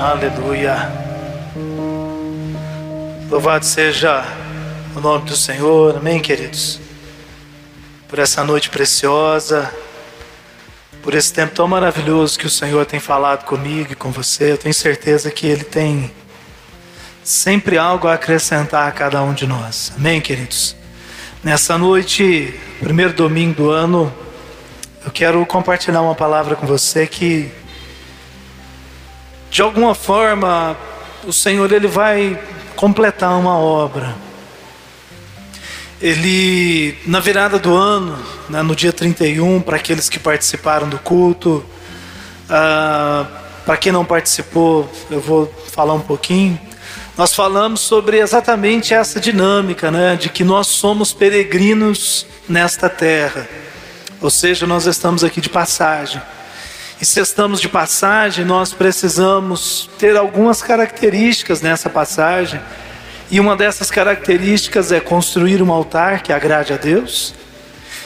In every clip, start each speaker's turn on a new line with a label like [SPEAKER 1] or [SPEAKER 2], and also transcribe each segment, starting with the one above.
[SPEAKER 1] Aleluia. Louvado seja o nome do Senhor, amém, queridos? Por essa noite preciosa, por esse tempo tão maravilhoso que o Senhor tem falado comigo e com você. Eu tenho certeza que Ele tem sempre algo a acrescentar a cada um de nós, amém, queridos? Nessa noite, primeiro domingo do ano, eu quero compartilhar uma palavra com você que de alguma forma o Senhor ele vai completar uma obra. Ele na virada do ano, né, no dia 31, para aqueles que participaram do culto, ah, para quem não participou, eu vou falar um pouquinho. Nós falamos sobre exatamente essa dinâmica, né, de que nós somos peregrinos nesta terra. Ou seja, nós estamos aqui de passagem. E se estamos de passagem, nós precisamos ter algumas características nessa passagem. E uma dessas características é construir um altar que agrade a Deus,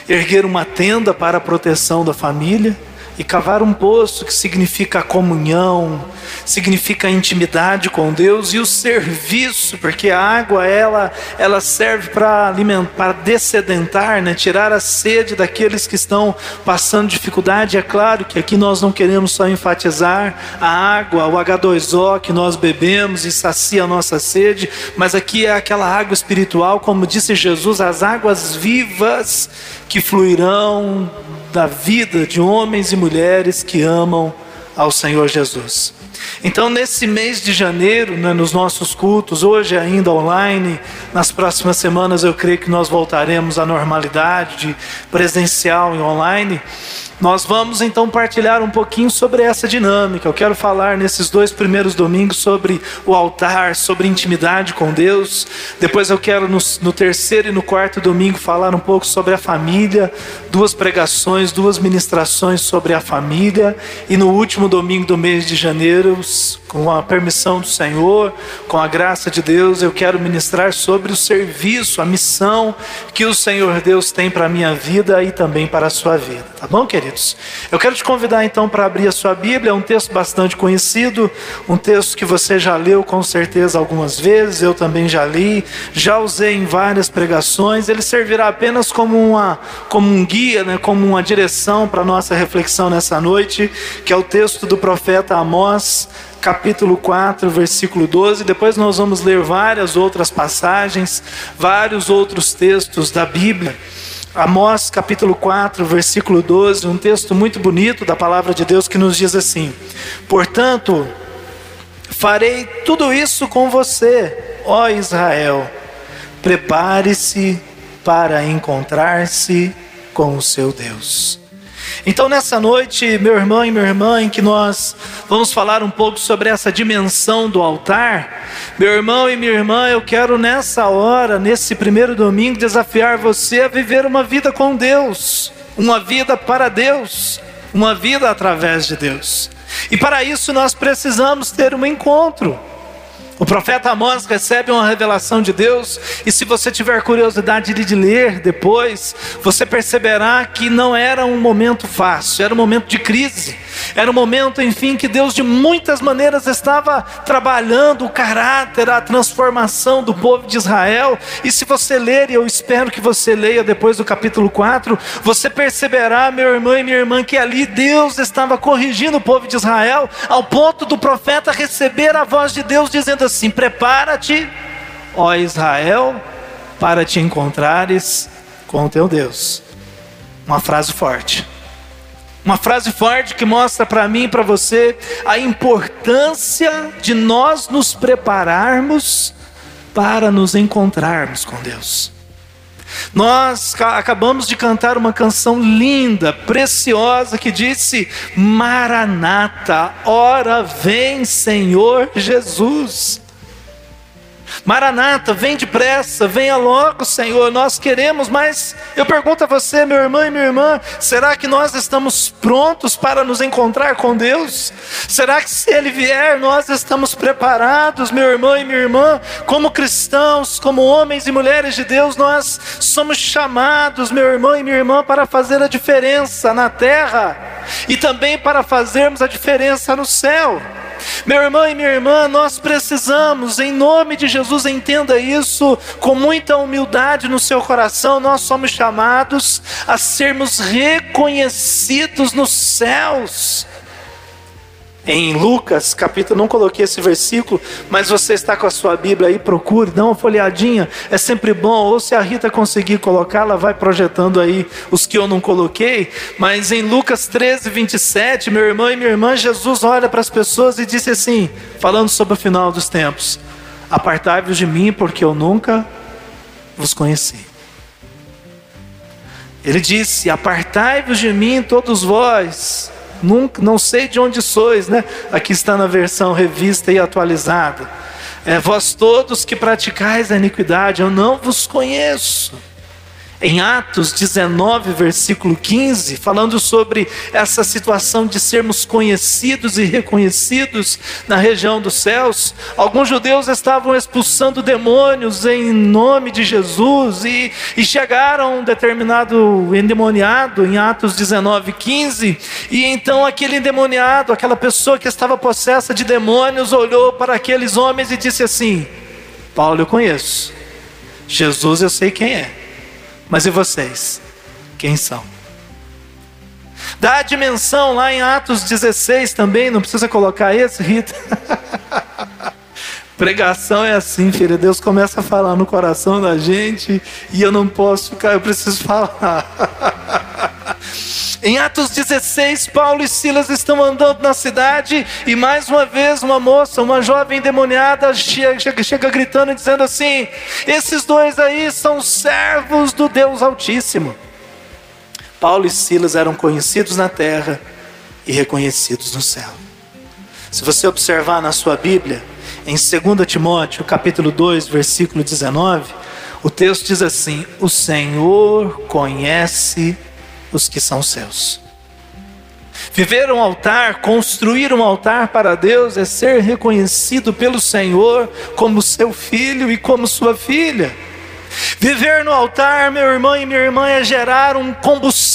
[SPEAKER 1] erguer uma tenda para a proteção da família e cavar um poço que significa a comunhão, significa a intimidade com Deus e o serviço, porque a água ela ela serve para alimentar, dessedentar, né? tirar a sede daqueles que estão passando dificuldade. É claro que aqui nós não queremos só enfatizar a água, o H2O que nós bebemos e sacia a nossa sede, mas aqui é aquela água espiritual, como disse Jesus, as águas vivas que fluirão da vida de homens e mulheres que amam ao Senhor Jesus. Então, nesse mês de janeiro, né, nos nossos cultos, hoje ainda online, nas próximas semanas eu creio que nós voltaremos à normalidade de presencial e online. Nós vamos então partilhar um pouquinho sobre essa dinâmica. Eu quero falar nesses dois primeiros domingos sobre o altar, sobre intimidade com Deus. Depois eu quero no, no, terceiro e no quarto domingo falar um pouco sobre a família, duas pregações, duas ministrações sobre a família. E no último domingo do mês de janeiro, com a permissão do Senhor, com a graça de Deus, eu quero ministrar sobre o serviço, a missão que o Senhor Deus tem para a minha vida e também para a sua vida. Tá bom, queridos? Eu quero te convidar então para abrir a sua Bíblia, é um texto bastante conhecido, um texto que você já leu com certeza algumas vezes, eu também já li, já usei em várias pregações, ele servirá apenas como, uma, como um guia, né, como uma direção para a nossa reflexão nessa noite, que é o texto do profeta Amós capítulo 4, versículo 12. Depois nós vamos ler várias outras passagens, vários outros textos da Bíblia. Amós capítulo 4, versículo 12, um texto muito bonito da palavra de Deus que nos diz assim: Portanto, farei tudo isso com você, ó Israel. Prepare-se para encontrar-se com o seu Deus. Então, nessa noite, meu irmão e minha irmã, em que nós vamos falar um pouco sobre essa dimensão do altar, meu irmão e minha irmã, eu quero nessa hora, nesse primeiro domingo, desafiar você a viver uma vida com Deus, uma vida para Deus, uma vida através de Deus. E para isso nós precisamos ter um encontro. O profeta Amós recebe uma revelação de Deus, e se você tiver curiosidade de ler depois, você perceberá que não era um momento fácil, era um momento de crise. Era um momento, enfim, que Deus de muitas maneiras estava trabalhando o caráter, a transformação do povo de Israel. E se você ler, e eu espero que você leia depois do capítulo 4, você perceberá, meu irmão e minha irmã, que ali Deus estava corrigindo o povo de Israel, ao ponto do profeta receber a voz de Deus dizendo assim: Prepara-te, ó Israel, para te encontrares com o teu Deus. Uma frase forte. Uma frase forte que mostra para mim e para você a importância de nós nos prepararmos para nos encontrarmos com Deus. Nós acabamos de cantar uma canção linda, preciosa, que disse: Maranata, ora vem, Senhor Jesus. Maranata, vem depressa, venha logo, Senhor, nós queremos, mas eu pergunto a você, meu irmão e minha irmã, será que nós estamos prontos para nos encontrar com Deus? Será que se Ele vier, nós estamos preparados, meu irmão e minha irmã, como cristãos, como homens e mulheres de Deus, nós somos chamados, meu irmão e minha irmã, para fazer a diferença na terra e também para fazermos a diferença no céu. Meu irmão e minha irmã, nós precisamos, em nome de Jesus, entenda isso com muita humildade no seu coração. Nós somos chamados a sermos reconhecidos nos céus em Lucas, capítulo, não coloquei esse versículo, mas você está com a sua Bíblia aí, procure, dá uma folheadinha, é sempre bom, ou se a Rita conseguir colocar, ela vai projetando aí os que eu não coloquei, mas em Lucas 13, 27, meu irmão e minha irmã, Jesus olha para as pessoas e disse assim, falando sobre o final dos tempos: Apartai-vos de mim, porque eu nunca vos conheci. Ele disse: Apartai-vos de mim, todos vós Nunca, não sei de onde sois, né? Aqui está na versão revista e atualizada. É, vós todos que praticais a iniquidade, eu não vos conheço em Atos 19, versículo 15, falando sobre essa situação de sermos conhecidos e reconhecidos na região dos céus. Alguns judeus estavam expulsando demônios em nome de Jesus e, e chegaram um determinado endemoniado em Atos 19, 15, e então aquele endemoniado, aquela pessoa que estava possessa de demônios, olhou para aqueles homens e disse assim: Paulo eu conheço, Jesus eu sei quem é. Mas e vocês? Quem são? Dá a dimensão lá em Atos 16 também, não precisa colocar esse, Rita. Pregação é assim, filha. Deus começa a falar no coração da gente e eu não posso ficar, eu preciso falar. Em Atos 16, Paulo e Silas estão andando na cidade e mais uma vez uma moça, uma jovem demoniada, chega, chega, chega gritando e dizendo assim: Esses dois aí são servos do Deus Altíssimo. Paulo e Silas eram conhecidos na terra e reconhecidos no céu. Se você observar na sua Bíblia, em 2 Timóteo, capítulo 2, versículo 19, o texto diz assim: O Senhor conhece os que são seus. Viver um altar, construir um altar para Deus é ser reconhecido pelo Senhor como seu filho e como sua filha. Viver no altar, meu irmão e minha irmã, é gerar um combustível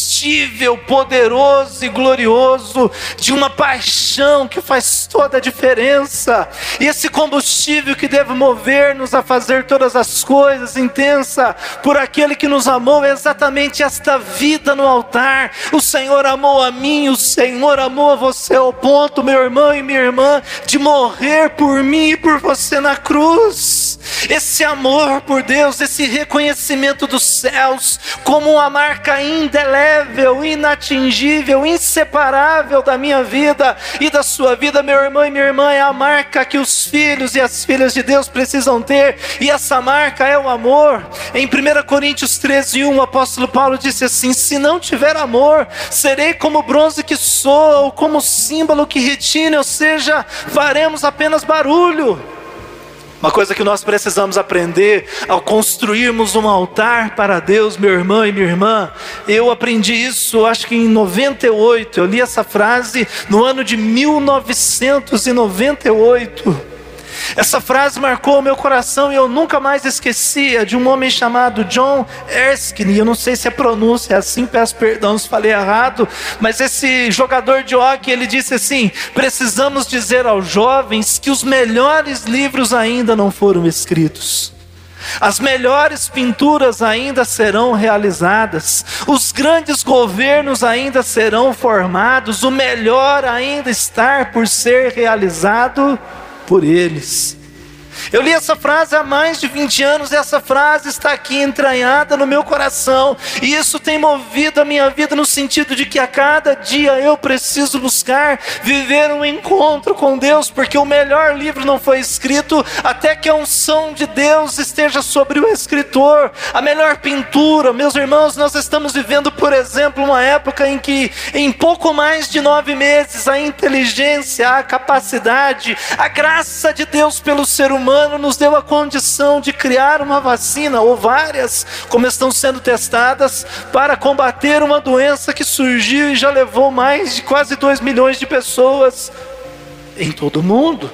[SPEAKER 1] poderoso e glorioso de uma paixão que faz toda a diferença. E esse combustível que deve mover-nos a fazer todas as coisas intensa por aquele que nos amou é exatamente esta vida no altar. O Senhor amou a mim, o Senhor amou a você ao ponto, meu irmão e minha irmã, de morrer por mim e por você na cruz. Esse amor por Deus, esse reconhecimento dos céus como uma marca indelével, inatingível, inseparável da minha vida e da sua vida, meu irmão e minha irmã, é a marca que os filhos e as filhas de Deus precisam ter, e essa marca é o amor. Em 1 Coríntios 13, 1, o apóstolo Paulo disse assim: Se não tiver amor, serei como bronze que soa, ou como símbolo que retina, ou seja, faremos apenas barulho. Uma coisa que nós precisamos aprender ao construirmos um altar para Deus, meu irmão e minha irmã. Eu aprendi isso, acho que em 98. Eu li essa frase no ano de 1998. Essa frase marcou o meu coração e eu nunca mais esquecia de um homem chamado John Erskine. Eu não sei se a pronúncia é assim, peço perdão se falei errado, mas esse jogador de hockey ele disse assim: precisamos dizer aos jovens que os melhores livros ainda não foram escritos. As melhores pinturas ainda serão realizadas, os grandes governos ainda serão formados, o melhor ainda está por ser realizado por eles. Eu li essa frase há mais de 20 anos e essa frase está aqui entranhada no meu coração, e isso tem movido a minha vida no sentido de que a cada dia eu preciso buscar viver um encontro com Deus, porque o melhor livro não foi escrito até que a unção de Deus esteja sobre o escritor. A melhor pintura, meus irmãos, nós estamos vivendo, por exemplo, uma época em que em pouco mais de nove meses a inteligência, a capacidade, a graça de Deus pelo ser humano humano nos deu a condição de criar uma vacina, ou várias, como estão sendo testadas, para combater uma doença que surgiu e já levou mais de quase 2 milhões de pessoas em todo o mundo.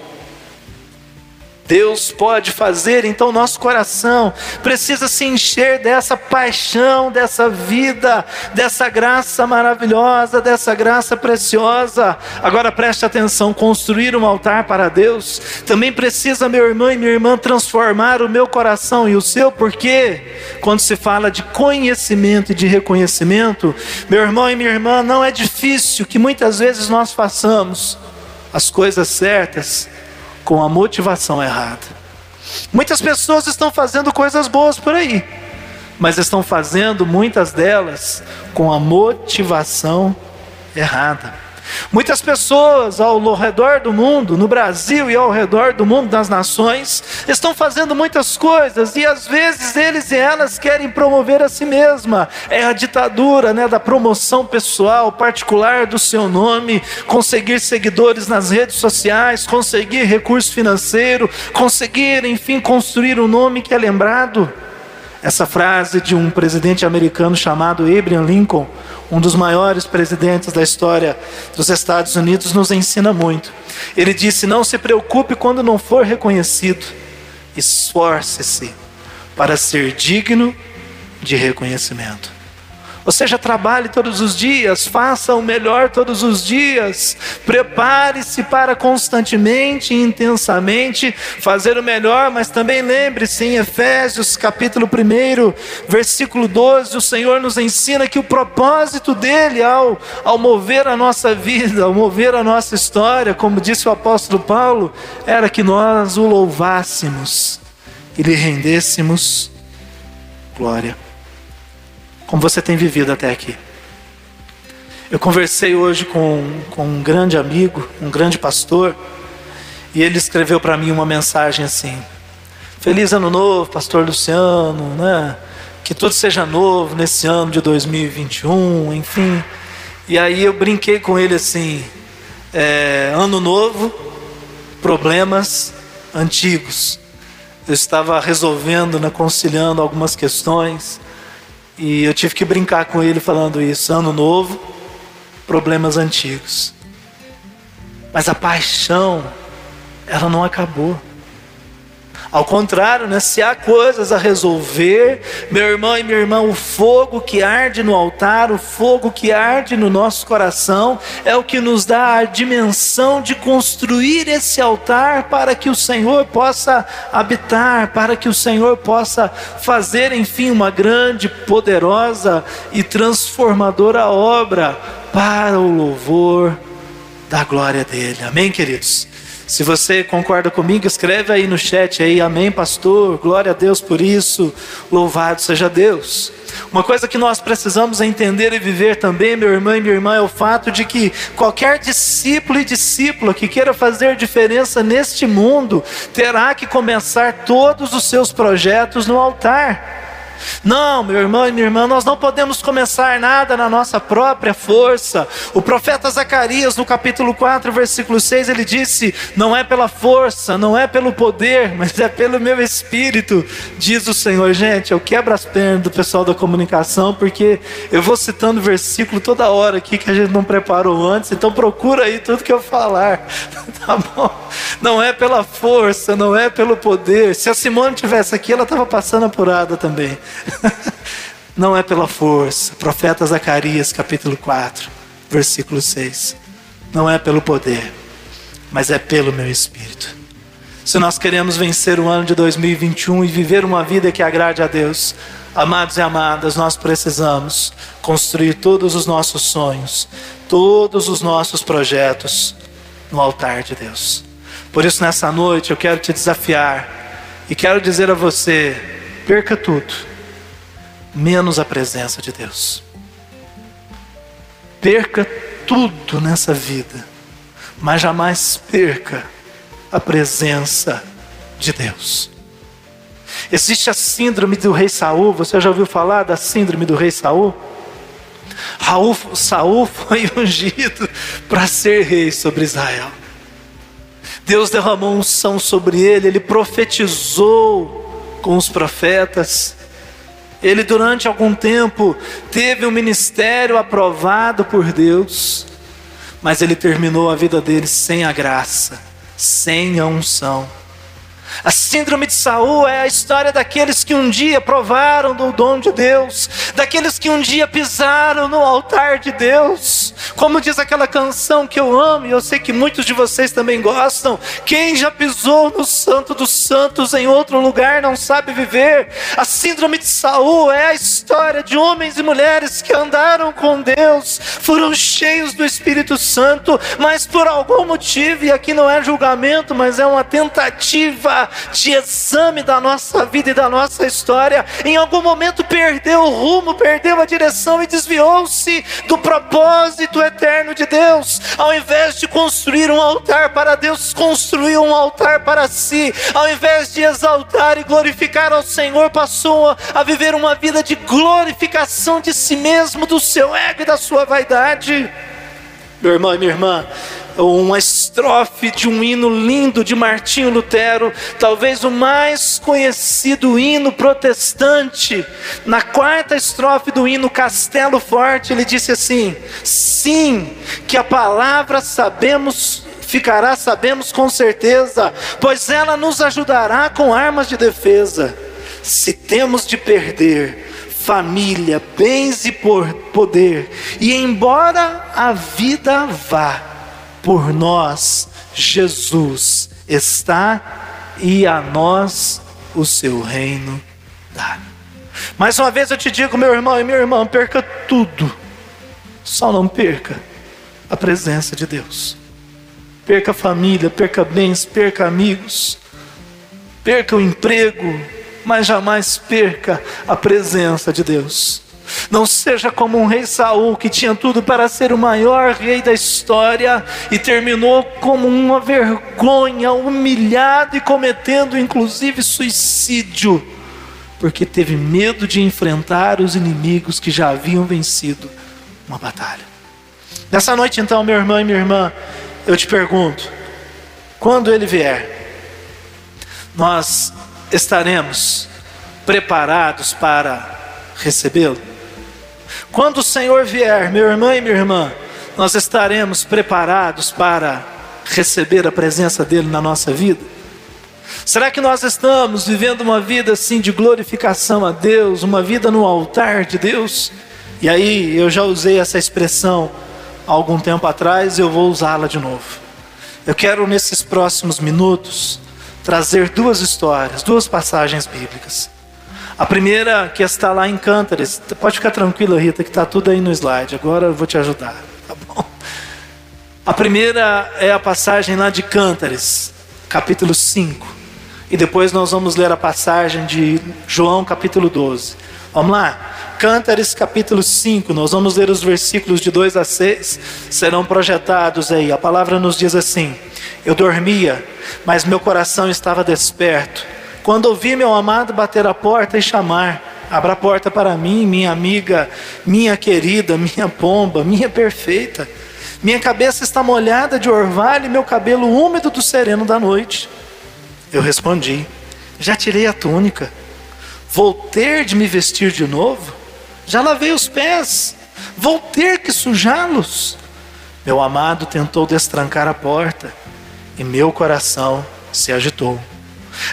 [SPEAKER 1] Deus pode fazer, então nosso coração precisa se encher dessa paixão, dessa vida, dessa graça maravilhosa, dessa graça preciosa. Agora preste atenção: construir um altar para Deus também precisa, meu irmão e minha irmã, transformar o meu coração e o seu, porque quando se fala de conhecimento e de reconhecimento, meu irmão e minha irmã, não é difícil que muitas vezes nós façamos as coisas certas com a motivação errada. Muitas pessoas estão fazendo coisas boas por aí, mas estão fazendo muitas delas com a motivação errada. Muitas pessoas ao redor do mundo, no Brasil e ao redor do mundo das nações, estão fazendo muitas coisas e às vezes eles e elas querem promover a si mesma. É a ditadura né, da promoção pessoal, particular do seu nome, conseguir seguidores nas redes sociais, conseguir recurso financeiro, conseguir, enfim, construir um nome que é lembrado. Essa frase de um presidente americano chamado Abraham Lincoln, um dos maiores presidentes da história dos Estados Unidos, nos ensina muito. Ele disse: Não se preocupe quando não for reconhecido, esforce-se para ser digno de reconhecimento. Ou seja, trabalhe todos os dias, faça o melhor todos os dias, prepare-se para constantemente e intensamente fazer o melhor, mas também lembre-se em Efésios capítulo 1, versículo 12, o Senhor nos ensina que o propósito dele ao, ao mover a nossa vida, ao mover a nossa história, como disse o apóstolo Paulo, era que nós o louvássemos e lhe rendêssemos glória como você tem vivido até aqui. Eu conversei hoje com, com um grande amigo, um grande pastor, e ele escreveu para mim uma mensagem assim: Feliz Ano Novo, Pastor Luciano, né? Que tudo seja novo nesse ano de 2021, enfim. E aí eu brinquei com ele assim: é, Ano Novo, problemas antigos. Eu estava resolvendo, né, conciliando algumas questões. E eu tive que brincar com ele falando isso. Ano novo, problemas antigos. Mas a paixão, ela não acabou. Ao contrário, né? se há coisas a resolver, meu irmão e minha irmã, o fogo que arde no altar, o fogo que arde no nosso coração, é o que nos dá a dimensão de construir esse altar para que o Senhor possa habitar, para que o Senhor possa fazer, enfim, uma grande, poderosa e transformadora obra para o louvor da glória dele. Amém, queridos? Se você concorda comigo, escreve aí no chat aí, amém, pastor, glória a Deus por isso, louvado seja Deus. Uma coisa que nós precisamos entender e viver também, meu irmão e minha irmã, é o fato de que qualquer discípulo e discípula que queira fazer diferença neste mundo, terá que começar todos os seus projetos no altar. Não, meu irmão e minha irmã, nós não podemos começar nada na nossa própria força. O profeta Zacarias, no capítulo 4, versículo 6, ele disse: Não é pela força, não é pelo poder, mas é pelo meu espírito, diz o Senhor. Gente, eu quebro as pernas do pessoal da comunicação, porque eu vou citando versículo toda hora aqui que a gente não preparou antes, então procura aí tudo que eu falar, tá bom? Não é pela força, não é pelo poder. Se a Simone tivesse aqui, ela estava passando apurada também. Não é pela força. Profeta Zacarias, capítulo 4, versículo 6. Não é pelo poder, mas é pelo meu espírito. Se nós queremos vencer o ano de 2021 e viver uma vida que agrade a Deus, amados e amadas, nós precisamos construir todos os nossos sonhos, todos os nossos projetos no altar de Deus. Por isso, nessa noite, eu quero te desafiar e quero dizer a você: perca tudo menos a presença de Deus. Perca tudo nessa vida, mas jamais perca a presença de Deus. Existe a síndrome do rei Saul, você já ouviu falar da síndrome do rei Saul? Raul, Saul foi ungido para ser rei sobre Israel. Deus derramou unção sobre ele, ele profetizou com os profetas, ele, durante algum tempo, teve um ministério aprovado por Deus, mas ele terminou a vida dele sem a graça, sem a unção. A síndrome de Saul é a história daqueles que um dia provaram do dom de Deus, daqueles que um dia pisaram no altar de Deus. Como diz aquela canção que eu amo e eu sei que muitos de vocês também gostam, quem já pisou no santo dos santos em outro lugar não sabe viver. A síndrome de Saul é a história de homens e mulheres que andaram com Deus, foram cheios do Espírito Santo, mas por algum motivo, e aqui não é julgamento, mas é uma tentativa de exame da nossa vida e da nossa história, em algum momento perdeu o rumo, perdeu a direção e desviou-se do propósito eterno de Deus. Ao invés de construir um altar para Deus, construiu um altar para si. Ao invés de exaltar e glorificar ao Senhor, passou a viver uma vida de glorificação de si mesmo, do seu ego e da sua vaidade. Meu irmão e minha irmã, uma estrofe de um hino lindo de Martinho Lutero, talvez o mais conhecido hino protestante. Na quarta estrofe do hino Castelo Forte, ele disse assim: Sim, que a palavra sabemos ficará, sabemos com certeza, pois ela nos ajudará com armas de defesa. Se temos de perder família, bens e poder, e embora a vida vá, por nós, Jesus está e a nós o seu reino dá. Mais uma vez eu te digo, meu irmão e minha irmã, perca tudo, só não perca a presença de Deus. Perca família, perca bens, perca amigos, perca o emprego, mas jamais perca a presença de Deus. Não seja como um rei Saul que tinha tudo para ser o maior rei da história e terminou como uma vergonha, humilhado e cometendo inclusive suicídio, porque teve medo de enfrentar os inimigos que já haviam vencido uma batalha. Nessa noite, então, meu irmão e minha irmã, eu te pergunto: quando ele vier, nós estaremos preparados para recebê-lo? Quando o Senhor vier, meu irmão e minha irmã, nós estaremos preparados para receber a presença dele na nossa vida? Será que nós estamos vivendo uma vida assim de glorificação a Deus, uma vida no altar de Deus? E aí, eu já usei essa expressão há algum tempo atrás, eu vou usá-la de novo. Eu quero nesses próximos minutos trazer duas histórias, duas passagens bíblicas. A primeira que está lá em Cântares, pode ficar tranquila, Rita, que está tudo aí no slide. Agora eu vou te ajudar, tá bom? A primeira é a passagem lá de Cântares, capítulo 5. E depois nós vamos ler a passagem de João, capítulo 12. Vamos lá? Cântares, capítulo 5. Nós vamos ler os versículos de 2 a 6. Serão projetados aí. A palavra nos diz assim: Eu dormia, mas meu coração estava desperto quando ouvi meu amado bater a porta e chamar, abra a porta para mim, minha amiga, minha querida, minha pomba, minha perfeita. Minha cabeça está molhada de orvalho e meu cabelo úmido do sereno da noite. Eu respondi: Já tirei a túnica. Vou ter de me vestir de novo? Já lavei os pés. Vou ter que sujá-los. Meu amado tentou destrancar a porta e meu coração se agitou.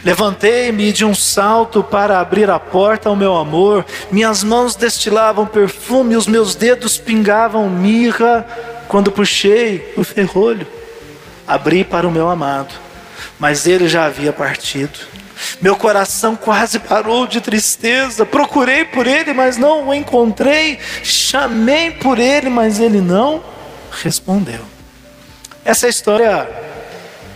[SPEAKER 1] Levantei-me de um salto para abrir a porta ao meu amor, minhas mãos destilavam perfume, os meus dedos pingavam mirra quando puxei o ferrolho. Abri para o meu amado, mas ele já havia partido. Meu coração quase parou de tristeza. Procurei por ele, mas não o encontrei. Chamei por ele, mas ele não respondeu. Essa história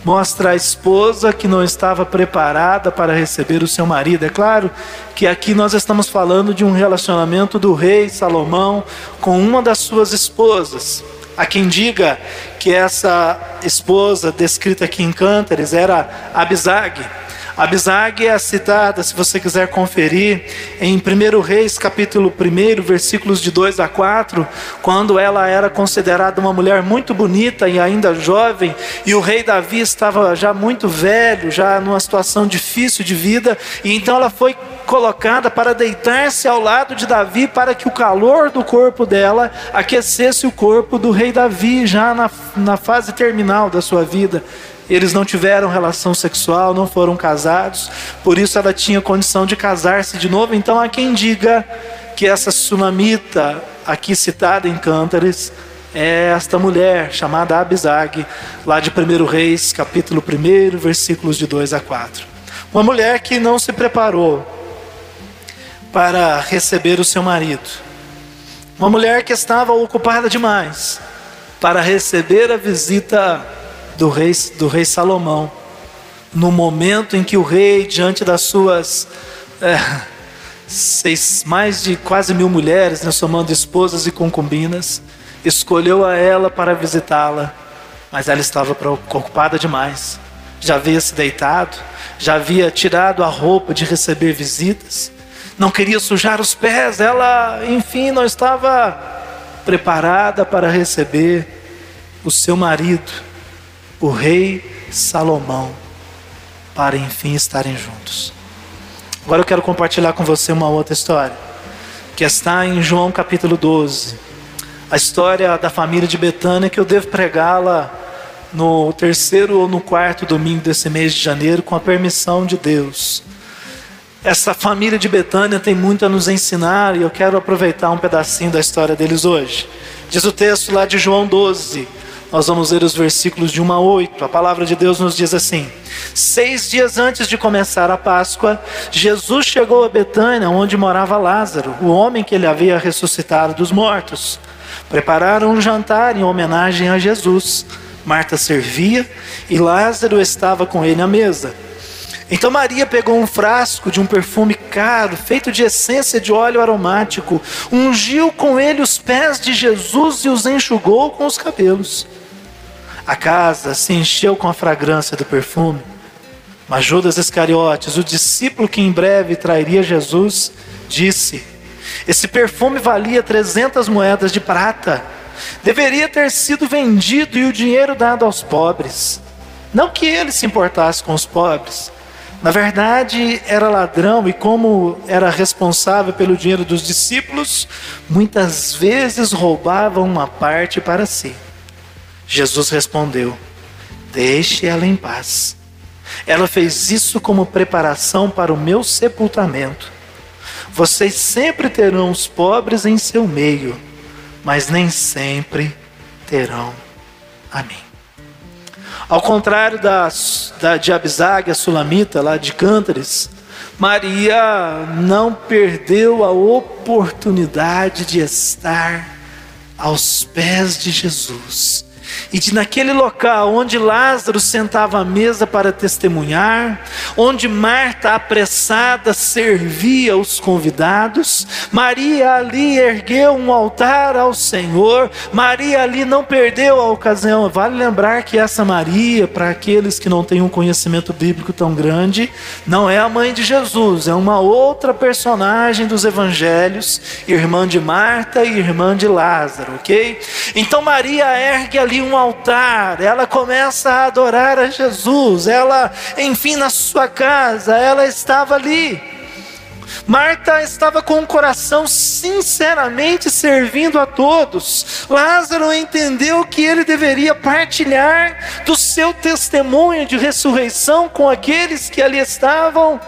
[SPEAKER 1] mostra a esposa que não estava preparada para receber o seu marido. É claro que aqui nós estamos falando de um relacionamento do rei Salomão com uma das suas esposas. Há quem diga que essa esposa descrita aqui em Cântares era Abisag. Abisag é citada, se você quiser conferir, em 1 Reis, capítulo 1, versículos de 2 a 4, quando ela era considerada uma mulher muito bonita e ainda jovem, e o rei Davi estava já muito velho, já numa situação difícil de vida, e então ela foi colocada para deitar-se ao lado de Davi, para que o calor do corpo dela aquecesse o corpo do rei Davi, já na, na fase terminal da sua vida. Eles não tiveram relação sexual, não foram casados, por isso ela tinha condição de casar-se de novo. Então há quem diga que essa sunamita, aqui citada em Cântares, é esta mulher chamada Abisag, lá de 1 Reis, capítulo 1, versículos de 2 a 4. Uma mulher que não se preparou para receber o seu marido. Uma mulher que estava ocupada demais para receber a visita do rei, do rei Salomão, no momento em que o rei, diante das suas é, seis, mais de quase mil mulheres, né, somando esposas e concubinas, escolheu a ela para visitá-la, mas ela estava ocupada demais. Já havia se deitado, já havia tirado a roupa de receber visitas, não queria sujar os pés, ela, enfim, não estava preparada para receber o seu marido o rei Salomão, para enfim estarem juntos. Agora eu quero compartilhar com você uma outra história, que está em João capítulo 12. A história da família de Betânia, que eu devo pregá-la no terceiro ou no quarto domingo desse mês de janeiro, com a permissão de Deus. Essa família de Betânia tem muito a nos ensinar e eu quero aproveitar um pedacinho da história deles hoje. Diz o texto lá de João 12, nós vamos ler os versículos de 1 a 8. A palavra de Deus nos diz assim: Seis dias antes de começar a Páscoa, Jesus chegou a Betânia, onde morava Lázaro, o homem que ele havia ressuscitado dos mortos. Prepararam um jantar em homenagem a Jesus. Marta servia e Lázaro estava com ele à mesa. Então Maria pegou um frasco de um perfume caro, feito de essência de óleo aromático, ungiu com ele os pés de Jesus e os enxugou com os cabelos. A casa se encheu com a fragrância do perfume. Mas Judas Iscariotes, o discípulo que em breve trairia Jesus, disse: Esse perfume valia 300 moedas de prata. Deveria ter sido vendido e o dinheiro dado aos pobres. Não que ele se importasse com os pobres. Na verdade, era ladrão e, como era responsável pelo dinheiro dos discípulos, muitas vezes roubava uma parte para si. Jesus respondeu: Deixe ela em paz. Ela fez isso como preparação para o meu sepultamento. Vocês sempre terão os pobres em seu meio, mas nem sempre terão a mim. Ao contrário da, da, de Abisag, a sulamita, lá de Cântares, Maria não perdeu a oportunidade de estar aos pés de Jesus e de naquele local onde Lázaro sentava à mesa para testemunhar, onde Marta apressada servia os convidados, Maria ali ergueu um altar ao Senhor, Maria ali não perdeu a ocasião. Vale lembrar que essa Maria, para aqueles que não têm um conhecimento bíblico tão grande, não é a mãe de Jesus, é uma outra personagem dos evangelhos, irmã de Marta e irmã de Lázaro, ok? Então Maria ergue ali um altar, ela começa a adorar a Jesus, ela, enfim, na sua casa, ela estava ali. Marta estava com o coração sinceramente servindo a todos. Lázaro entendeu que ele deveria partilhar do seu testemunho de ressurreição com aqueles que ali estavam,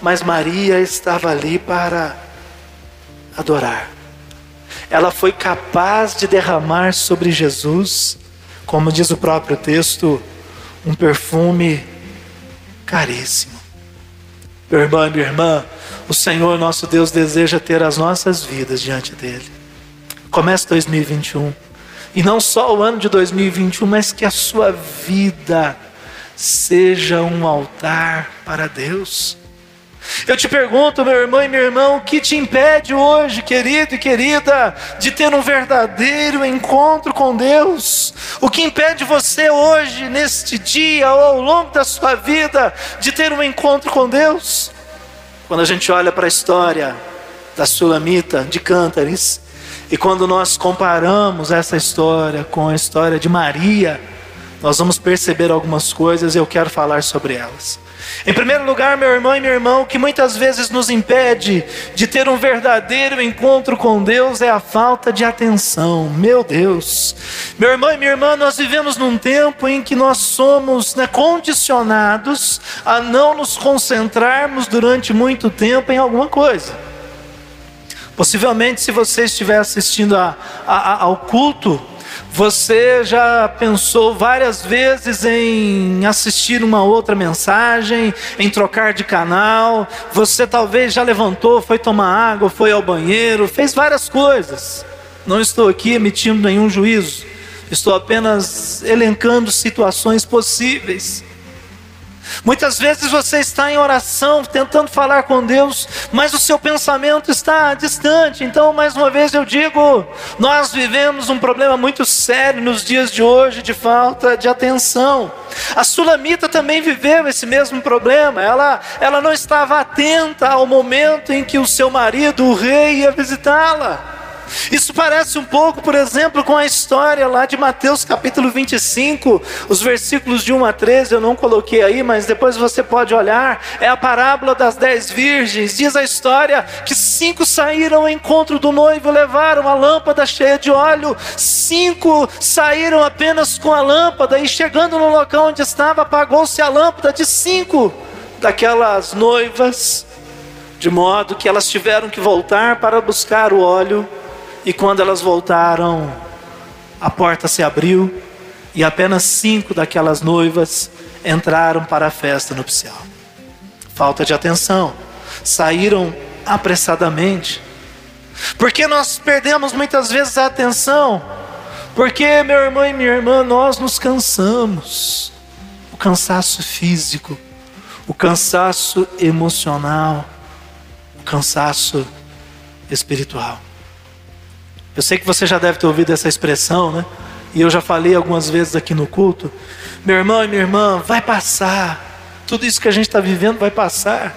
[SPEAKER 1] mas Maria estava ali para adorar. Ela foi capaz de derramar sobre Jesus como diz o próprio texto, um perfume caríssimo. Meu irmão e minha irmã, o Senhor nosso Deus deseja ter as nossas vidas diante dele. Comece 2021. E não só o ano de 2021, mas que a sua vida seja um altar para Deus. Eu te pergunto, meu irmão e meu irmão, o que te impede hoje, querido e querida, de ter um verdadeiro encontro com Deus? O que impede você hoje, neste dia ou ao longo da sua vida, de ter um encontro com Deus? Quando a gente olha para a história da Sulamita de Cântares, e quando nós comparamos essa história com a história de Maria, nós vamos perceber algumas coisas e eu quero falar sobre elas. Em primeiro lugar, meu irmão e meu irmão, o que muitas vezes nos impede de ter um verdadeiro encontro com Deus é a falta de atenção. Meu Deus, meu irmão e minha irmã, nós vivemos num tempo em que nós somos né, condicionados a não nos concentrarmos durante muito tempo em alguma coisa. Possivelmente, se você estiver assistindo a, a, ao culto, você já pensou várias vezes em assistir uma outra mensagem, em trocar de canal? Você talvez já levantou, foi tomar água, foi ao banheiro, fez várias coisas. Não estou aqui emitindo nenhum juízo, estou apenas elencando situações possíveis. Muitas vezes você está em oração, tentando falar com Deus, mas o seu pensamento está distante. Então, mais uma vez eu digo, nós vivemos um problema muito sério nos dias de hoje de falta de atenção. A Sulamita também viveu esse mesmo problema. Ela, ela não estava atenta ao momento em que o seu marido, o rei, ia visitá-la. Isso parece um pouco, por exemplo, com a história lá de Mateus capítulo 25, os versículos de 1 a 13, eu não coloquei aí, mas depois você pode olhar. É a parábola das dez virgens. Diz a história que cinco saíram ao encontro do noivo, levaram a lâmpada cheia de óleo, cinco saíram apenas com a lâmpada, e chegando no local onde estava, apagou-se a lâmpada de cinco daquelas noivas, de modo que elas tiveram que voltar para buscar o óleo e quando elas voltaram, a porta se abriu e apenas cinco daquelas noivas entraram para a festa nupcial. Falta de atenção, saíram apressadamente. Porque nós perdemos muitas vezes a atenção? Porque, meu irmão e minha irmã, nós nos cansamos. O cansaço físico, o cansaço emocional, o cansaço espiritual. Eu sei que você já deve ter ouvido essa expressão, né? E eu já falei algumas vezes aqui no culto. Meu irmão e minha irmã, vai passar. Tudo isso que a gente está vivendo vai passar.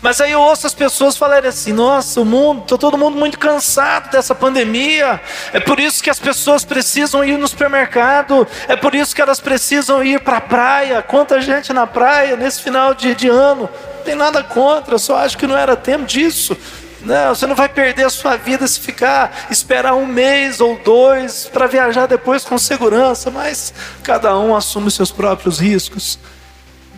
[SPEAKER 1] Mas aí eu ouço as pessoas falarem assim: nossa, o mundo, está todo mundo muito cansado dessa pandemia. É por isso que as pessoas precisam ir no supermercado. É por isso que elas precisam ir para a praia. Quanta gente na praia nesse final de, de ano. Não tem nada contra, só acho que não era tempo disso. Não, você não vai perder a sua vida se ficar esperar um mês ou dois para viajar depois com segurança, mas cada um assume os seus próprios riscos.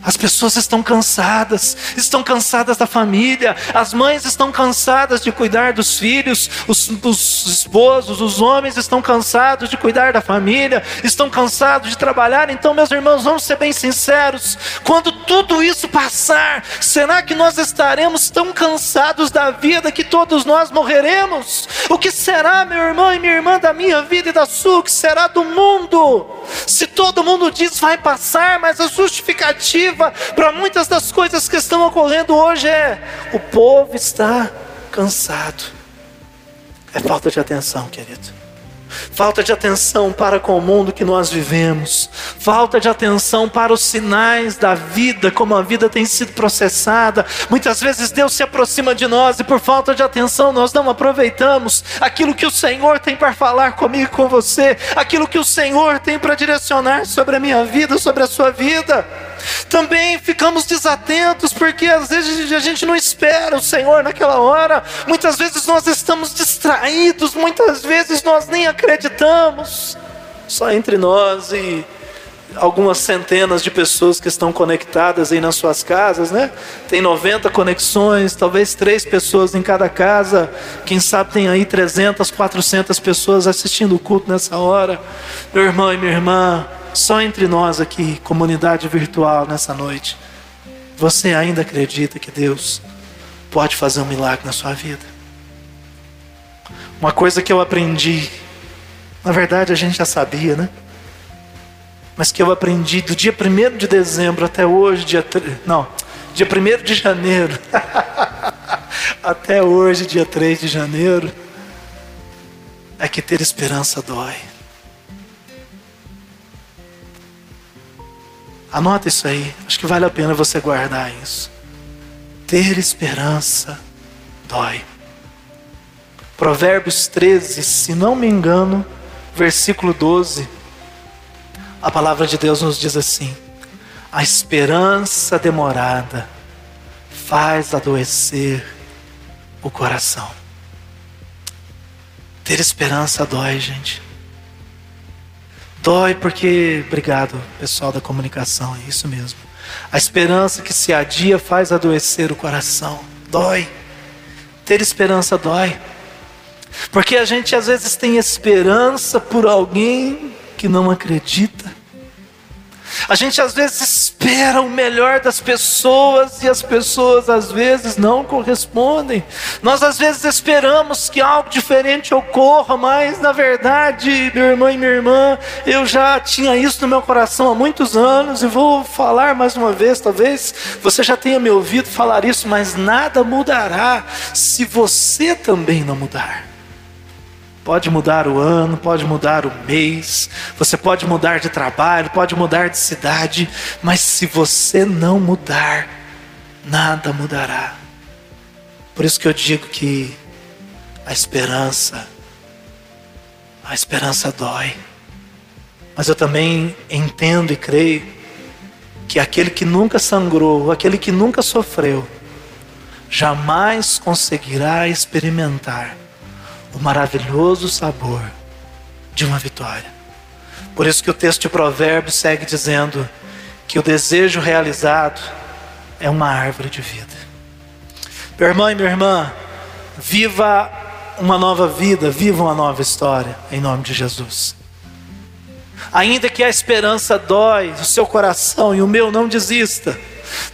[SPEAKER 1] As pessoas estão cansadas, estão cansadas da família, as mães estão cansadas de cuidar dos filhos, os, os, esposos, os homens estão cansados de cuidar da família, estão cansados de trabalhar. Então, meus irmãos, vamos ser bem sinceros: quando tudo isso passar, será que nós estaremos tão cansados da vida que todos nós morreremos? O que será, meu irmão e minha irmã, da minha vida e da sua? O que será do mundo? Se todo mundo diz vai passar, mas a justificativa para muitas das coisas que estão ocorrendo hoje é: o povo está cansado. É falta de atenção, querido falta de atenção para com o mundo que nós vivemos, falta de atenção para os sinais da vida, como a vida tem sido processada. Muitas vezes Deus se aproxima de nós e por falta de atenção nós não aproveitamos aquilo que o Senhor tem para falar comigo e com você, aquilo que o Senhor tem para direcionar sobre a minha vida, sobre a sua vida. Também ficamos desatentos porque às vezes a gente não espera o Senhor naquela hora. Muitas vezes nós estamos distraídos, muitas vezes nós nem acreditamos. Só entre nós e algumas centenas de pessoas que estão conectadas aí nas suas casas, né? Tem 90 conexões, talvez três pessoas em cada casa. Quem sabe tem aí 300, 400 pessoas assistindo o culto nessa hora. Meu irmão e minha irmã, só entre nós aqui, comunidade virtual nessa noite, você ainda acredita que Deus pode fazer um milagre na sua vida? Uma coisa que eu aprendi, na verdade a gente já sabia, né? Mas que eu aprendi do dia 1 de dezembro até hoje, dia 3, não, dia 1 de janeiro, até hoje, dia 3 de janeiro, é que ter esperança dói. Anota isso aí. Acho que vale a pena você guardar isso. Ter esperança dói. Provérbios 13, se não me engano, versículo 12. A palavra de Deus nos diz assim: A esperança demorada faz adoecer o coração. Ter esperança dói, gente. Dói porque, obrigado, pessoal da comunicação, é isso mesmo. A esperança que se adia faz adoecer o coração. Dói. Ter esperança dói. Porque a gente às vezes tem esperança por alguém que não acredita. A gente às vezes espera o melhor das pessoas e as pessoas às vezes não correspondem. Nós às vezes esperamos que algo diferente ocorra, mas na verdade, meu irmão e minha irmã, eu já tinha isso no meu coração há muitos anos e vou falar mais uma vez, talvez você já tenha me ouvido falar isso, mas nada mudará se você também não mudar. Pode mudar o ano, pode mudar o mês, você pode mudar de trabalho, pode mudar de cidade, mas se você não mudar, nada mudará. Por isso que eu digo que a esperança, a esperança dói. Mas eu também entendo e creio que aquele que nunca sangrou, aquele que nunca sofreu, jamais conseguirá experimentar o maravilhoso sabor de uma vitória. Por isso que o texto de Provérbios segue dizendo que o desejo realizado é uma árvore de vida. Meu irmão e minha irmã, viva uma nova vida, viva uma nova história, em nome de Jesus. Ainda que a esperança dói, o seu coração e o meu não desista.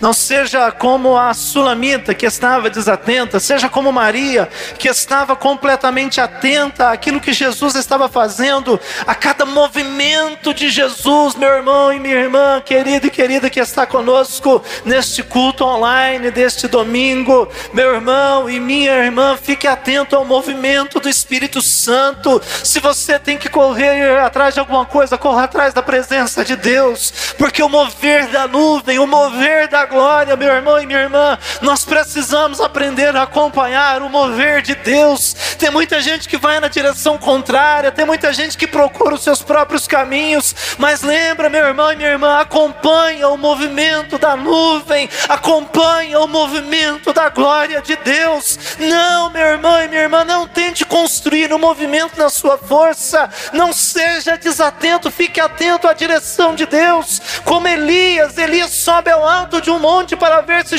[SPEAKER 1] Não seja como a sulamita que estava desatenta, seja como Maria que estava completamente atenta àquilo que Jesus estava fazendo, a cada movimento de Jesus, meu irmão e minha irmã, querido e querida que está conosco neste culto online deste domingo, meu irmão e minha irmã, fique atento ao movimento do Espírito Santo. Se você tem que correr atrás de alguma coisa, corra atrás da presença de Deus, porque o mover da nuvem, o mover da glória, meu irmão e minha irmã, nós precisamos aprender a acompanhar o mover de Deus. Tem muita gente que vai na direção contrária, tem muita gente que procura os seus próprios caminhos, mas lembra, meu irmão e minha irmã, acompanha o movimento da nuvem, acompanha o movimento da glória de Deus. Não, meu irmão e minha irmã, não tente construir um movimento na sua força, não seja desatento, fique atento à direção de Deus, como Elias, Elias sobe ao alto de um monte para ver se,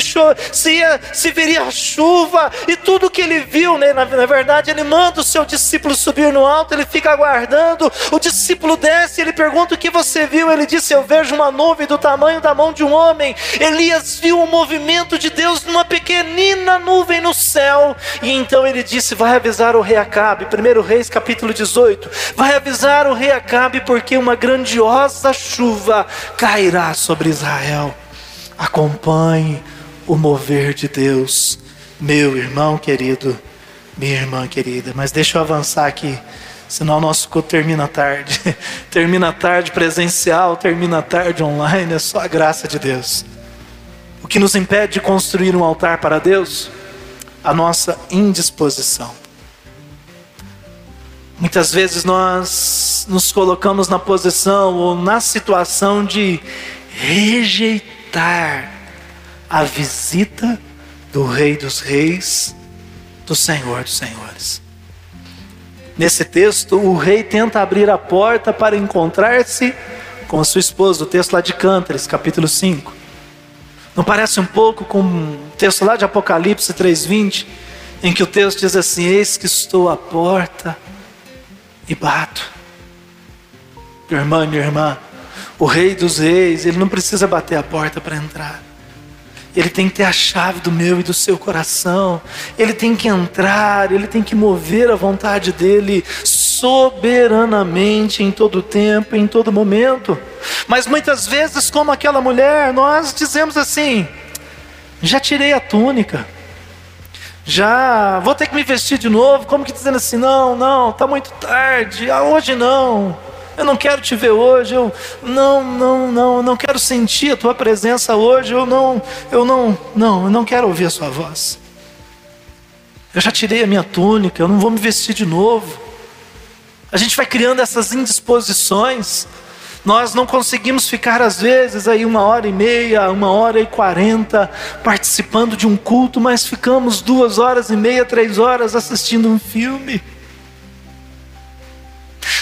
[SPEAKER 1] se, ia, se viria chuva, e tudo que ele viu, né, na, na verdade, ele manda o seu discípulo subir no alto, ele fica aguardando, o discípulo desce, ele pergunta o que você viu, ele disse: Eu vejo uma nuvem do tamanho da mão de um homem. Elias viu o movimento de Deus numa pequenina nuvem no céu, e então ele disse: Vai avisar o rei Acabe, 1 Reis capítulo 18, vai avisar o rei Acabe, porque uma grandiosa chuva cairá sobre Israel. Acompanhe o mover de Deus, meu irmão querido, minha irmã querida. Mas deixa eu avançar aqui, senão o nosso culto termina tarde. termina tarde presencial, termina tarde online, é só a graça de Deus. O que nos impede de construir um altar para Deus? A nossa indisposição. Muitas vezes nós nos colocamos na posição ou na situação de rejeitar aceitar a visita do Rei dos Reis, do Senhor dos Senhores. Nesse texto, o rei tenta abrir a porta para encontrar-se com a sua esposa, o texto lá de Cântares, capítulo 5. Não parece um pouco com o texto lá de Apocalipse 3:20, em que o texto diz assim: Eis que estou à porta e bato. Meu irmão e minha irmã, o rei dos reis, ele não precisa bater a porta para entrar. Ele tem que ter a chave do meu e do seu coração. Ele tem que entrar, ele tem que mover a vontade dele soberanamente em todo tempo, em todo momento. Mas muitas vezes, como aquela mulher, nós dizemos assim: já tirei a túnica, já vou ter que me vestir de novo, como que dizendo assim: não, não, está muito tarde, hoje não. Eu não quero te ver hoje, eu não, não, não, não quero sentir a tua presença hoje, eu não, eu não, não, eu não quero ouvir a sua voz. Eu já tirei a minha túnica, eu não vou me vestir de novo. A gente vai criando essas indisposições. Nós não conseguimos ficar, às vezes, aí uma hora e meia, uma hora e quarenta, participando de um culto, mas ficamos duas horas e meia, três horas assistindo um filme.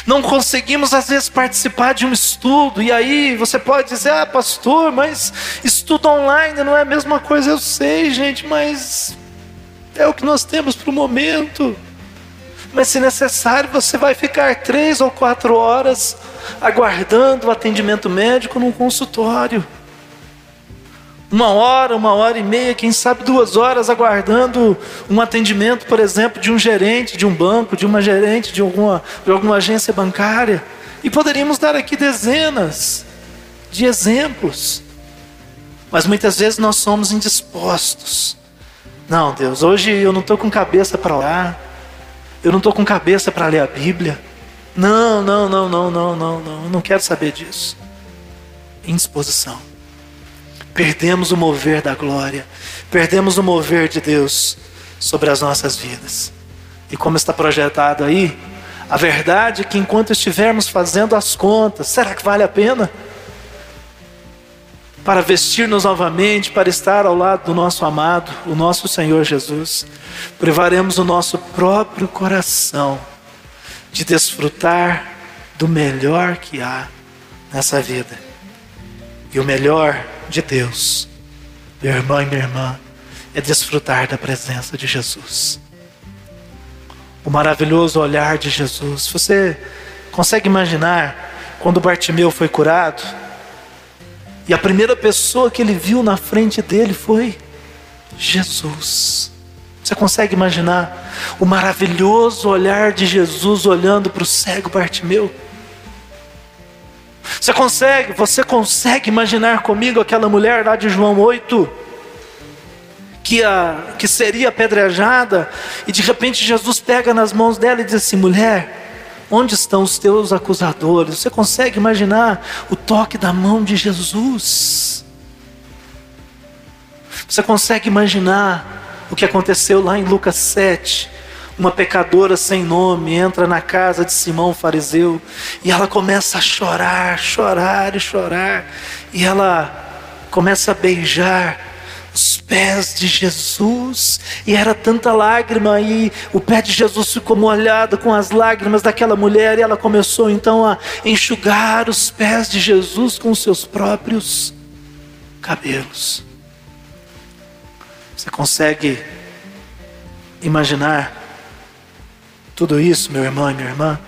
[SPEAKER 1] Não conseguimos, às vezes, participar de um estudo, e aí você pode dizer, ah, pastor, mas estudo online não é a mesma coisa, eu sei, gente, mas é o que nós temos para o momento. Mas se necessário, você vai ficar três ou quatro horas aguardando o atendimento médico num consultório. Uma hora, uma hora e meia, quem sabe duas horas aguardando um atendimento, por exemplo, de um gerente de um banco, de uma gerente de alguma, de alguma agência bancária. E poderíamos dar aqui dezenas de exemplos. Mas muitas vezes nós somos indispostos. Não, Deus, hoje eu não estou com cabeça para orar. Eu não estou com cabeça para ler a Bíblia. Não, não, não, não, não, não, não. Eu não quero saber disso. Indisposição. Perdemos o mover da glória. Perdemos o mover de Deus sobre as nossas vidas. E como está projetado aí, a verdade é que enquanto estivermos fazendo as contas, será que vale a pena? para vestir-nos novamente, para estar ao lado do nosso amado, o nosso Senhor Jesus, privaremos o nosso próprio coração de desfrutar do melhor que há nessa vida. E o melhor de Deus, meu irmão e minha irmã, é desfrutar da presença de Jesus. O maravilhoso olhar de Jesus. Você consegue imaginar quando Bartimeu foi curado? E a primeira pessoa que ele viu na frente dele foi Jesus. Você consegue imaginar o maravilhoso olhar de Jesus olhando para o cego Bartimeu? Você consegue, você consegue imaginar comigo aquela mulher lá de João 8? Que, a, que seria apedrejada, e de repente Jesus pega nas mãos dela e diz assim: mulher, Onde estão os teus acusadores? Você consegue imaginar o toque da mão de Jesus? Você consegue imaginar o que aconteceu lá em Lucas 7? Uma pecadora sem nome entra na casa de Simão fariseu e ela começa a chorar, chorar e chorar, e ela começa a beijar os pés de Jesus, e era tanta lágrima, e o pé de Jesus ficou molhado com as lágrimas daquela mulher, e ela começou então a enxugar os pés de Jesus com seus próprios cabelos. Você consegue imaginar tudo isso, meu irmão e minha irmã?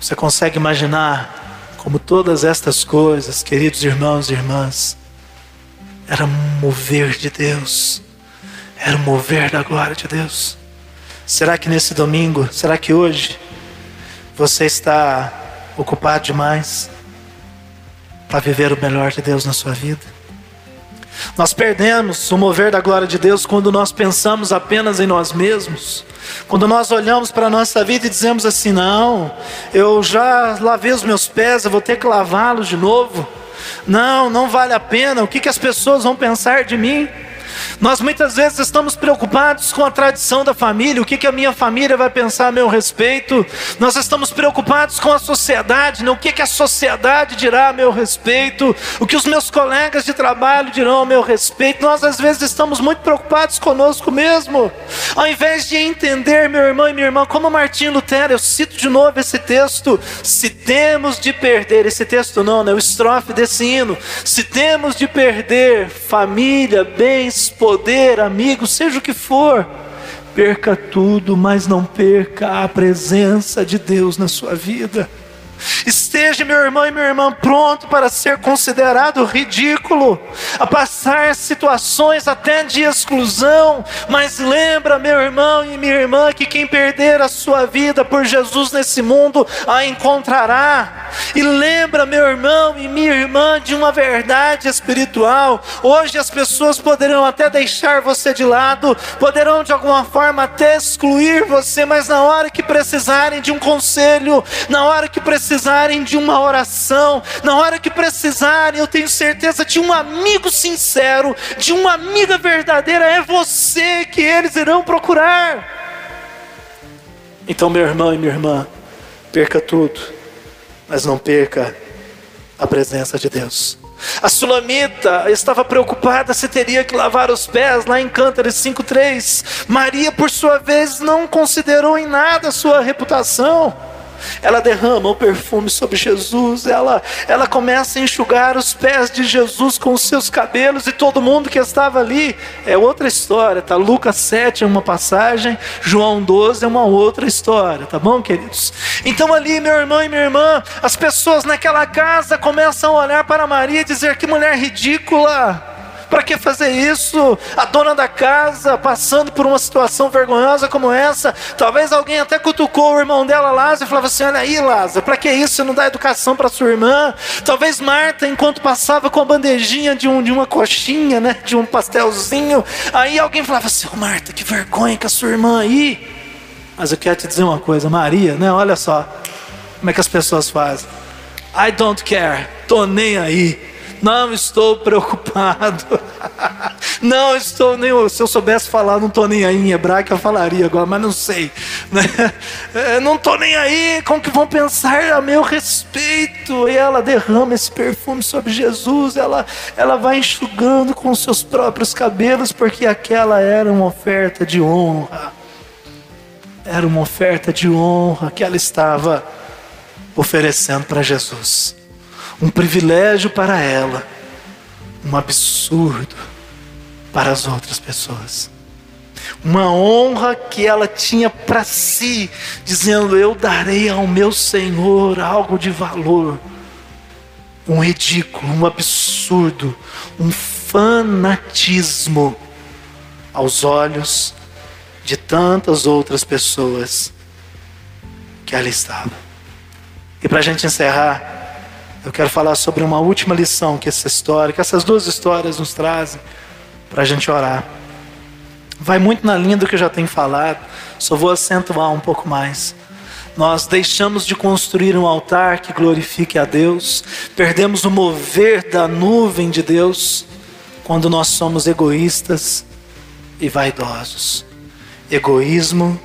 [SPEAKER 1] Você consegue imaginar como todas estas coisas, queridos irmãos e irmãs, era mover de Deus, era mover da glória de Deus. Será que nesse domingo, será que hoje, você está ocupado demais para viver o melhor de Deus na sua vida? Nós perdemos o mover da glória de Deus quando nós pensamos apenas em nós mesmos. Quando nós olhamos para a nossa vida e dizemos assim: não, eu já lavei os meus pés, eu vou ter que lavá-los de novo. Não, não vale a pena, o que, que as pessoas vão pensar de mim? Nós muitas vezes estamos preocupados com a tradição da família, o que, que a minha família vai pensar a meu respeito. Nós estamos preocupados com a sociedade, né? o que, que a sociedade dirá a meu respeito, o que os meus colegas de trabalho dirão a meu respeito. Nós às vezes estamos muito preocupados conosco mesmo, ao invés de entender, meu irmão e minha irmã, como Martim Lutero, eu cito de novo esse texto: se temos de perder, esse texto não, né? o estrofe desse hino, se temos de perder família, bens, poder, amigos, seja o que for, perca tudo, mas não perca a presença de Deus na sua vida. Esteja, meu irmão e minha irmã, pronto para ser considerado ridículo, a passar situações até de exclusão, mas lembra, meu irmão e minha irmã, que quem perder a sua vida por Jesus nesse mundo a encontrará. E lembra, meu irmão e minha irmã, de uma verdade espiritual. Hoje as pessoas poderão até deixar você de lado, poderão de alguma forma até excluir você, mas na hora que precisarem de um conselho, na hora que precisarem precisarem de uma oração, na hora que precisarem, eu tenho certeza de um amigo sincero, de uma amiga verdadeira, é você que eles irão procurar. Então, meu irmão e minha irmã, perca tudo, mas não perca a presença de Deus. A Sulamita estava preocupada se teria que lavar os pés lá em Cântares 5:3. Maria, por sua vez, não considerou em nada a sua reputação. Ela derrama o perfume sobre Jesus, ela, ela começa a enxugar os pés de Jesus com os seus cabelos e todo mundo que estava ali. É outra história, tá? Lucas 7 é uma passagem, João 12 é uma outra história, tá bom, queridos? Então, ali, meu irmão e minha irmã, as pessoas naquela casa começam a olhar para Maria e dizer: que mulher ridícula. Para que fazer isso? A dona da casa passando por uma situação vergonhosa como essa. Talvez alguém até cutucou o irmão dela, Lázaro, e falava assim: Olha aí, Lázaro, para que isso? Você não dá educação para sua irmã? Talvez Marta, enquanto passava com a bandejinha de, um, de uma coxinha, né, de um pastelzinho, aí alguém falava assim: oh, Marta, que vergonha que a sua irmã aí. Mas eu quero te dizer uma coisa, Maria, né? Olha só como é que as pessoas fazem. I don't care, tô nem aí. Não estou preocupado. Não estou nem. Se eu soubesse falar, não estou nem aí em hebraico, eu falaria agora, mas não sei. Né? É, não estou nem aí com o que vão pensar a meu respeito. E ela derrama esse perfume sobre Jesus. Ela, ela vai enxugando com seus próprios cabelos, porque aquela era uma oferta de honra. Era uma oferta de honra que ela estava oferecendo para Jesus um privilégio para ela, um absurdo para as outras pessoas. Uma honra que ela tinha para si, dizendo: Eu darei ao meu Senhor algo de valor. Um ridículo, um absurdo, um fanatismo aos olhos de tantas outras pessoas que ali estavam. E para a gente encerrar, eu quero falar sobre uma última lição que essa história, que essas duas histórias nos trazem para a gente orar. Vai muito na linha do que eu já tenho falado, só vou acentuar um pouco mais. Nós deixamos de construir um altar que glorifique a Deus, perdemos o mover da nuvem de Deus quando nós somos egoístas e vaidosos. Egoísmo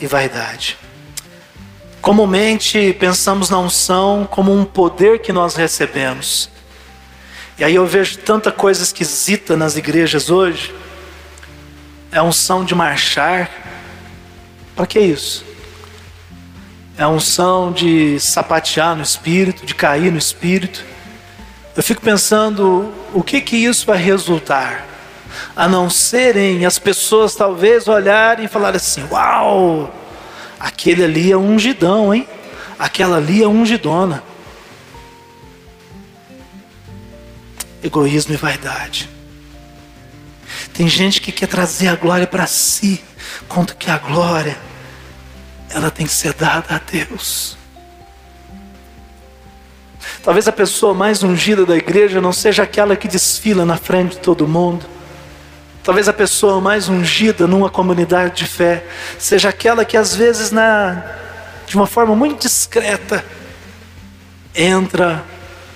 [SPEAKER 1] e vaidade. Comumente pensamos na unção como um poder que nós recebemos. E aí eu vejo tanta coisa esquisita nas igrejas hoje. É unção de marchar. Para que isso? É unção de sapatear no espírito, de cair no espírito. Eu fico pensando o que que isso vai resultar, a não serem as pessoas talvez olharem e falarem assim: "Uau! Aquele ali é ungidão, hein? Aquela ali é ungidona. Egoísmo e vaidade. Tem gente que quer trazer a glória para si, quanto que a glória ela tem que ser dada a Deus. Talvez a pessoa mais ungida da igreja não seja aquela que desfila na frente de todo mundo Talvez a pessoa mais ungida numa comunidade de fé seja aquela que às vezes na de uma forma muito discreta entra,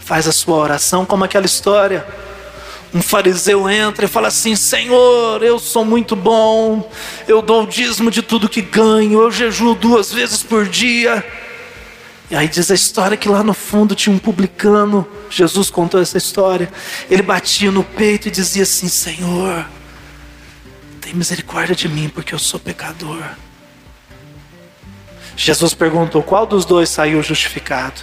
[SPEAKER 1] faz a sua oração como aquela história. Um fariseu entra e fala assim: Senhor, eu sou muito bom, eu dou o dízimo de tudo que ganho, eu jejuo duas vezes por dia. E aí diz a história que lá no fundo tinha um publicano, Jesus contou essa história. Ele batia no peito e dizia assim: Senhor, tem misericórdia de mim, porque eu sou pecador. Jesus perguntou: qual dos dois saiu justificado?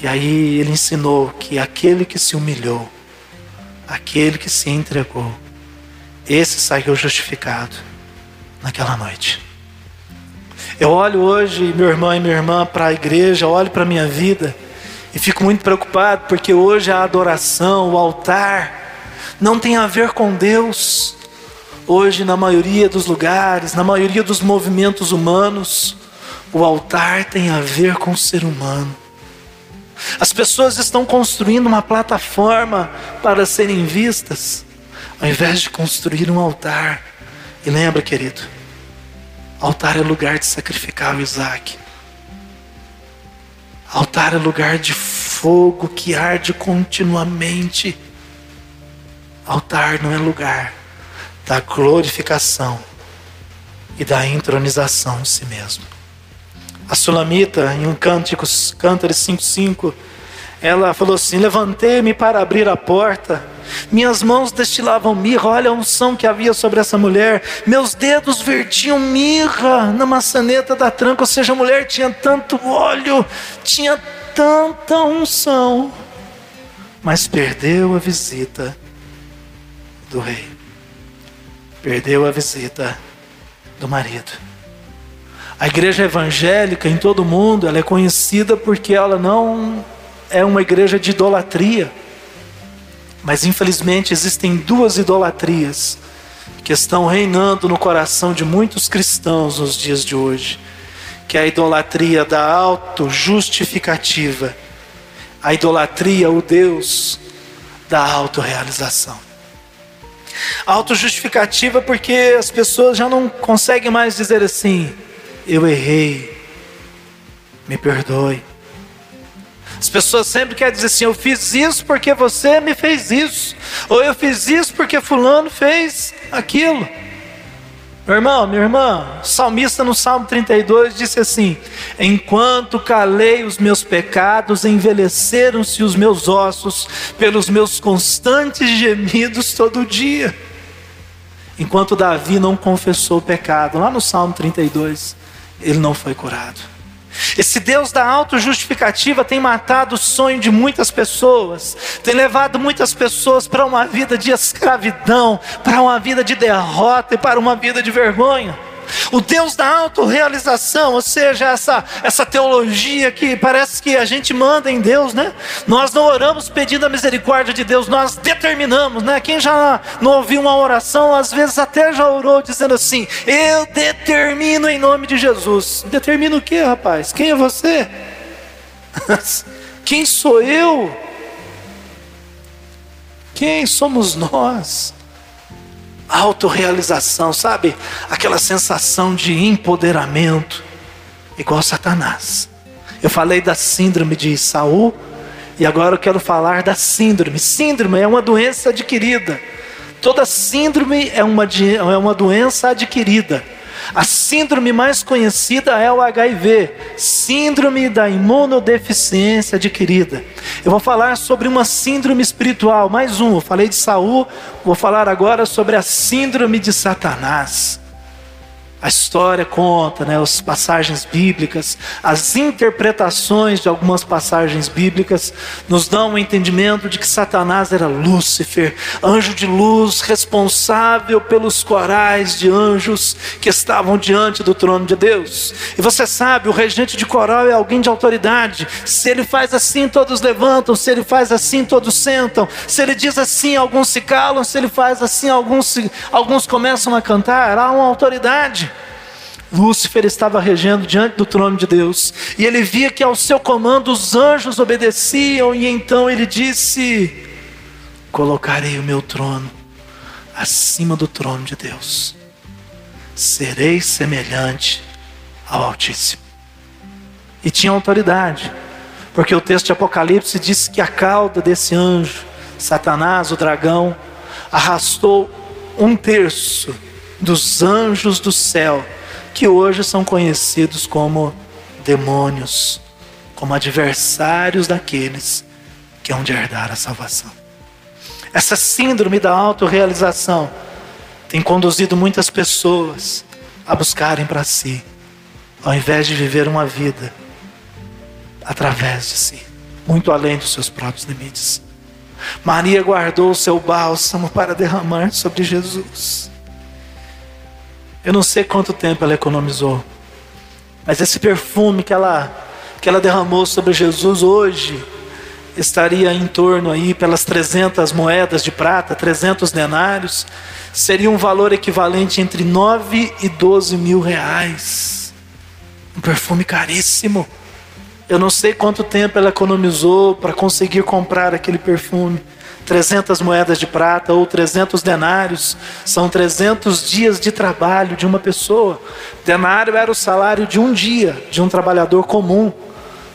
[SPEAKER 1] E aí ele ensinou que aquele que se humilhou, aquele que se entregou, esse saiu justificado naquela noite. Eu olho hoje, meu irmão e minha irmã, para a igreja, olho para a minha vida e fico muito preocupado porque hoje a adoração, o altar, não tem a ver com Deus, Hoje, na maioria dos lugares, na maioria dos movimentos humanos, o altar tem a ver com o ser humano. As pessoas estão construindo uma plataforma para serem vistas, ao invés de construir um altar. E lembra, querido, altar é lugar de sacrificar o Isaac. Altar é lugar de fogo que arde continuamente. Altar não é lugar da glorificação e da entronização de si mesmo. A Sulamita, em um Cânticos, Cântares 5,5, ela falou assim: Levantei-me para abrir a porta, minhas mãos destilavam mirra, olha a unção que havia sobre essa mulher, meus dedos vertiam mirra na maçaneta da tranca, ou seja, a mulher tinha tanto óleo, tinha tanta unção, mas perdeu a visita do rei, perdeu a visita do marido. A igreja evangélica em todo o mundo, ela é conhecida porque ela não é uma igreja de idolatria. Mas infelizmente existem duas idolatrias que estão reinando no coração de muitos cristãos nos dias de hoje, que é a idolatria da auto-justificativa, a idolatria, o Deus da autorrealização. Autojustificativa porque as pessoas já não conseguem mais dizer assim: eu errei, me perdoe. As pessoas sempre querem dizer assim: eu fiz isso porque você me fez isso, ou eu fiz isso porque Fulano fez aquilo. Meu irmão, minha irmã, o salmista no Salmo 32 disse assim: Enquanto calei os meus pecados, envelheceram-se os meus ossos pelos meus constantes gemidos todo dia. Enquanto Davi não confessou o pecado, lá no Salmo 32, ele não foi curado. Esse Deus da autojustificativa tem matado o sonho de muitas pessoas, tem levado muitas pessoas para uma vida de escravidão, para uma vida de derrota e para uma vida de vergonha. O Deus da autorrealização, ou seja, essa, essa teologia que parece que a gente manda em Deus, né? Nós não oramos pedindo a misericórdia de Deus, nós determinamos, né? Quem já não ouviu uma oração, às vezes até já orou dizendo assim: Eu determino em nome de Jesus. Determino o que, rapaz? Quem é você? Quem sou eu? Quem somos nós? Autorrealização, sabe? Aquela sensação de empoderamento, igual Satanás. Eu falei da síndrome de Saul e agora eu quero falar da síndrome. Síndrome é uma doença adquirida. Toda síndrome é uma, é uma doença adquirida. A síndrome mais conhecida é o HIV, síndrome da imunodeficiência adquirida. Eu vou falar sobre uma síndrome espiritual, mais um. Eu falei de Saul, vou falar agora sobre a síndrome de Satanás. A história conta, né, as passagens bíblicas, as interpretações de algumas passagens bíblicas nos dão um entendimento de que Satanás era Lúcifer, anjo de luz, responsável pelos corais de anjos que estavam diante do trono de Deus. E você sabe, o regente de coral é alguém de autoridade. Se ele faz assim, todos levantam. Se ele faz assim, todos sentam. Se ele diz assim, alguns se calam. Se ele faz assim, alguns, se, alguns começam a cantar. Há uma autoridade. Lúcifer estava regendo diante do trono de Deus, e ele via que ao seu comando os anjos obedeciam, e então ele disse: Colocarei o meu trono acima do trono de Deus, serei semelhante ao Altíssimo. E tinha autoridade, porque o texto de Apocalipse diz que a cauda desse anjo, Satanás, o dragão, arrastou um terço dos anjos do céu que hoje são conhecidos como demônios, como adversários daqueles que hão de herdar a salvação. Essa síndrome da autorrealização tem conduzido muitas pessoas a buscarem para si, ao invés de viver uma vida através de si, muito além dos seus próprios limites. Maria guardou o seu bálsamo para derramar sobre Jesus. Eu não sei quanto tempo ela economizou, mas esse perfume que ela, que ela derramou sobre Jesus hoje estaria em torno aí pelas 300 moedas de prata, 300 denários, seria um valor equivalente entre 9 e 12 mil reais. Um perfume caríssimo. Eu não sei quanto tempo ela economizou para conseguir comprar aquele perfume. 300 moedas de prata ou 300 denários, são 300 dias de trabalho de uma pessoa. Denário era o salário de um dia de um trabalhador comum.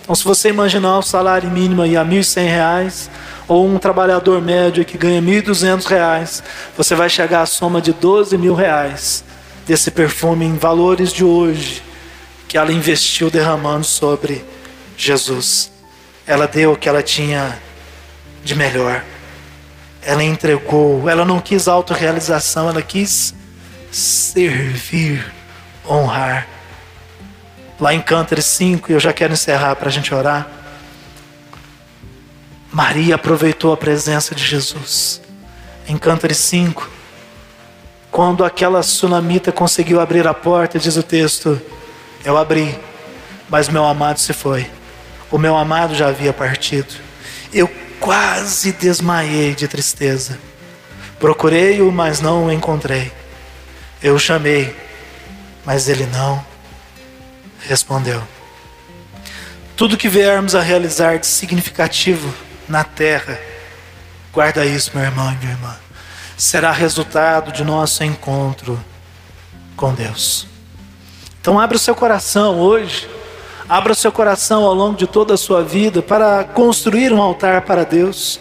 [SPEAKER 1] Então, se você imaginar o salário mínimo aí a R$ 1.100, ou um trabalhador médio que ganha R$ 1.200, você vai chegar à soma de 12 mil reais desse perfume em valores de hoje que ela investiu derramando sobre Jesus. Ela deu o que ela tinha de melhor. Ela entregou, ela não quis autorrealização, ela quis servir, honrar. Lá em Cântares 5, e eu já quero encerrar para a gente orar. Maria aproveitou a presença de Jesus. Em Cântares 5, quando aquela sunamita conseguiu abrir a porta, diz o texto: Eu abri, mas meu amado se foi. O meu amado já havia partido. Eu quase desmaiei de tristeza. Procurei-o, mas não o encontrei. Eu o chamei, mas ele não respondeu. Tudo que viermos a realizar de significativo na terra, guarda isso, meu irmão e minha irmã, será resultado de nosso encontro com Deus. Então, abra o seu coração hoje Abra seu coração ao longo de toda a sua vida para construir um altar para Deus.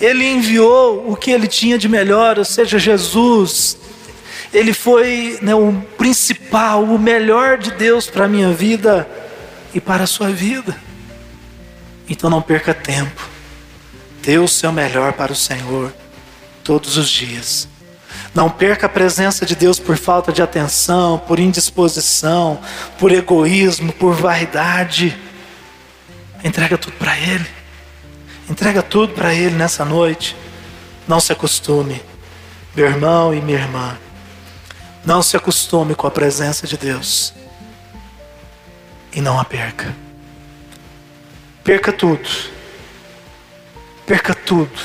[SPEAKER 1] Ele enviou o que ele tinha de melhor, ou seja, Jesus. Ele foi né, o principal, o melhor de Deus para a minha vida e para a sua vida. Então não perca tempo. Dê o seu melhor para o Senhor todos os dias. Não perca a presença de Deus por falta de atenção, por indisposição, por egoísmo, por vaidade. Entrega tudo para Ele. Entrega tudo para Ele nessa noite. Não se acostume, meu irmão e minha irmã. Não se acostume com a presença de Deus. E não a perca. Perca tudo. Perca tudo.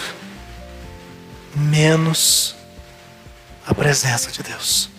[SPEAKER 1] Menos a presença de Deus.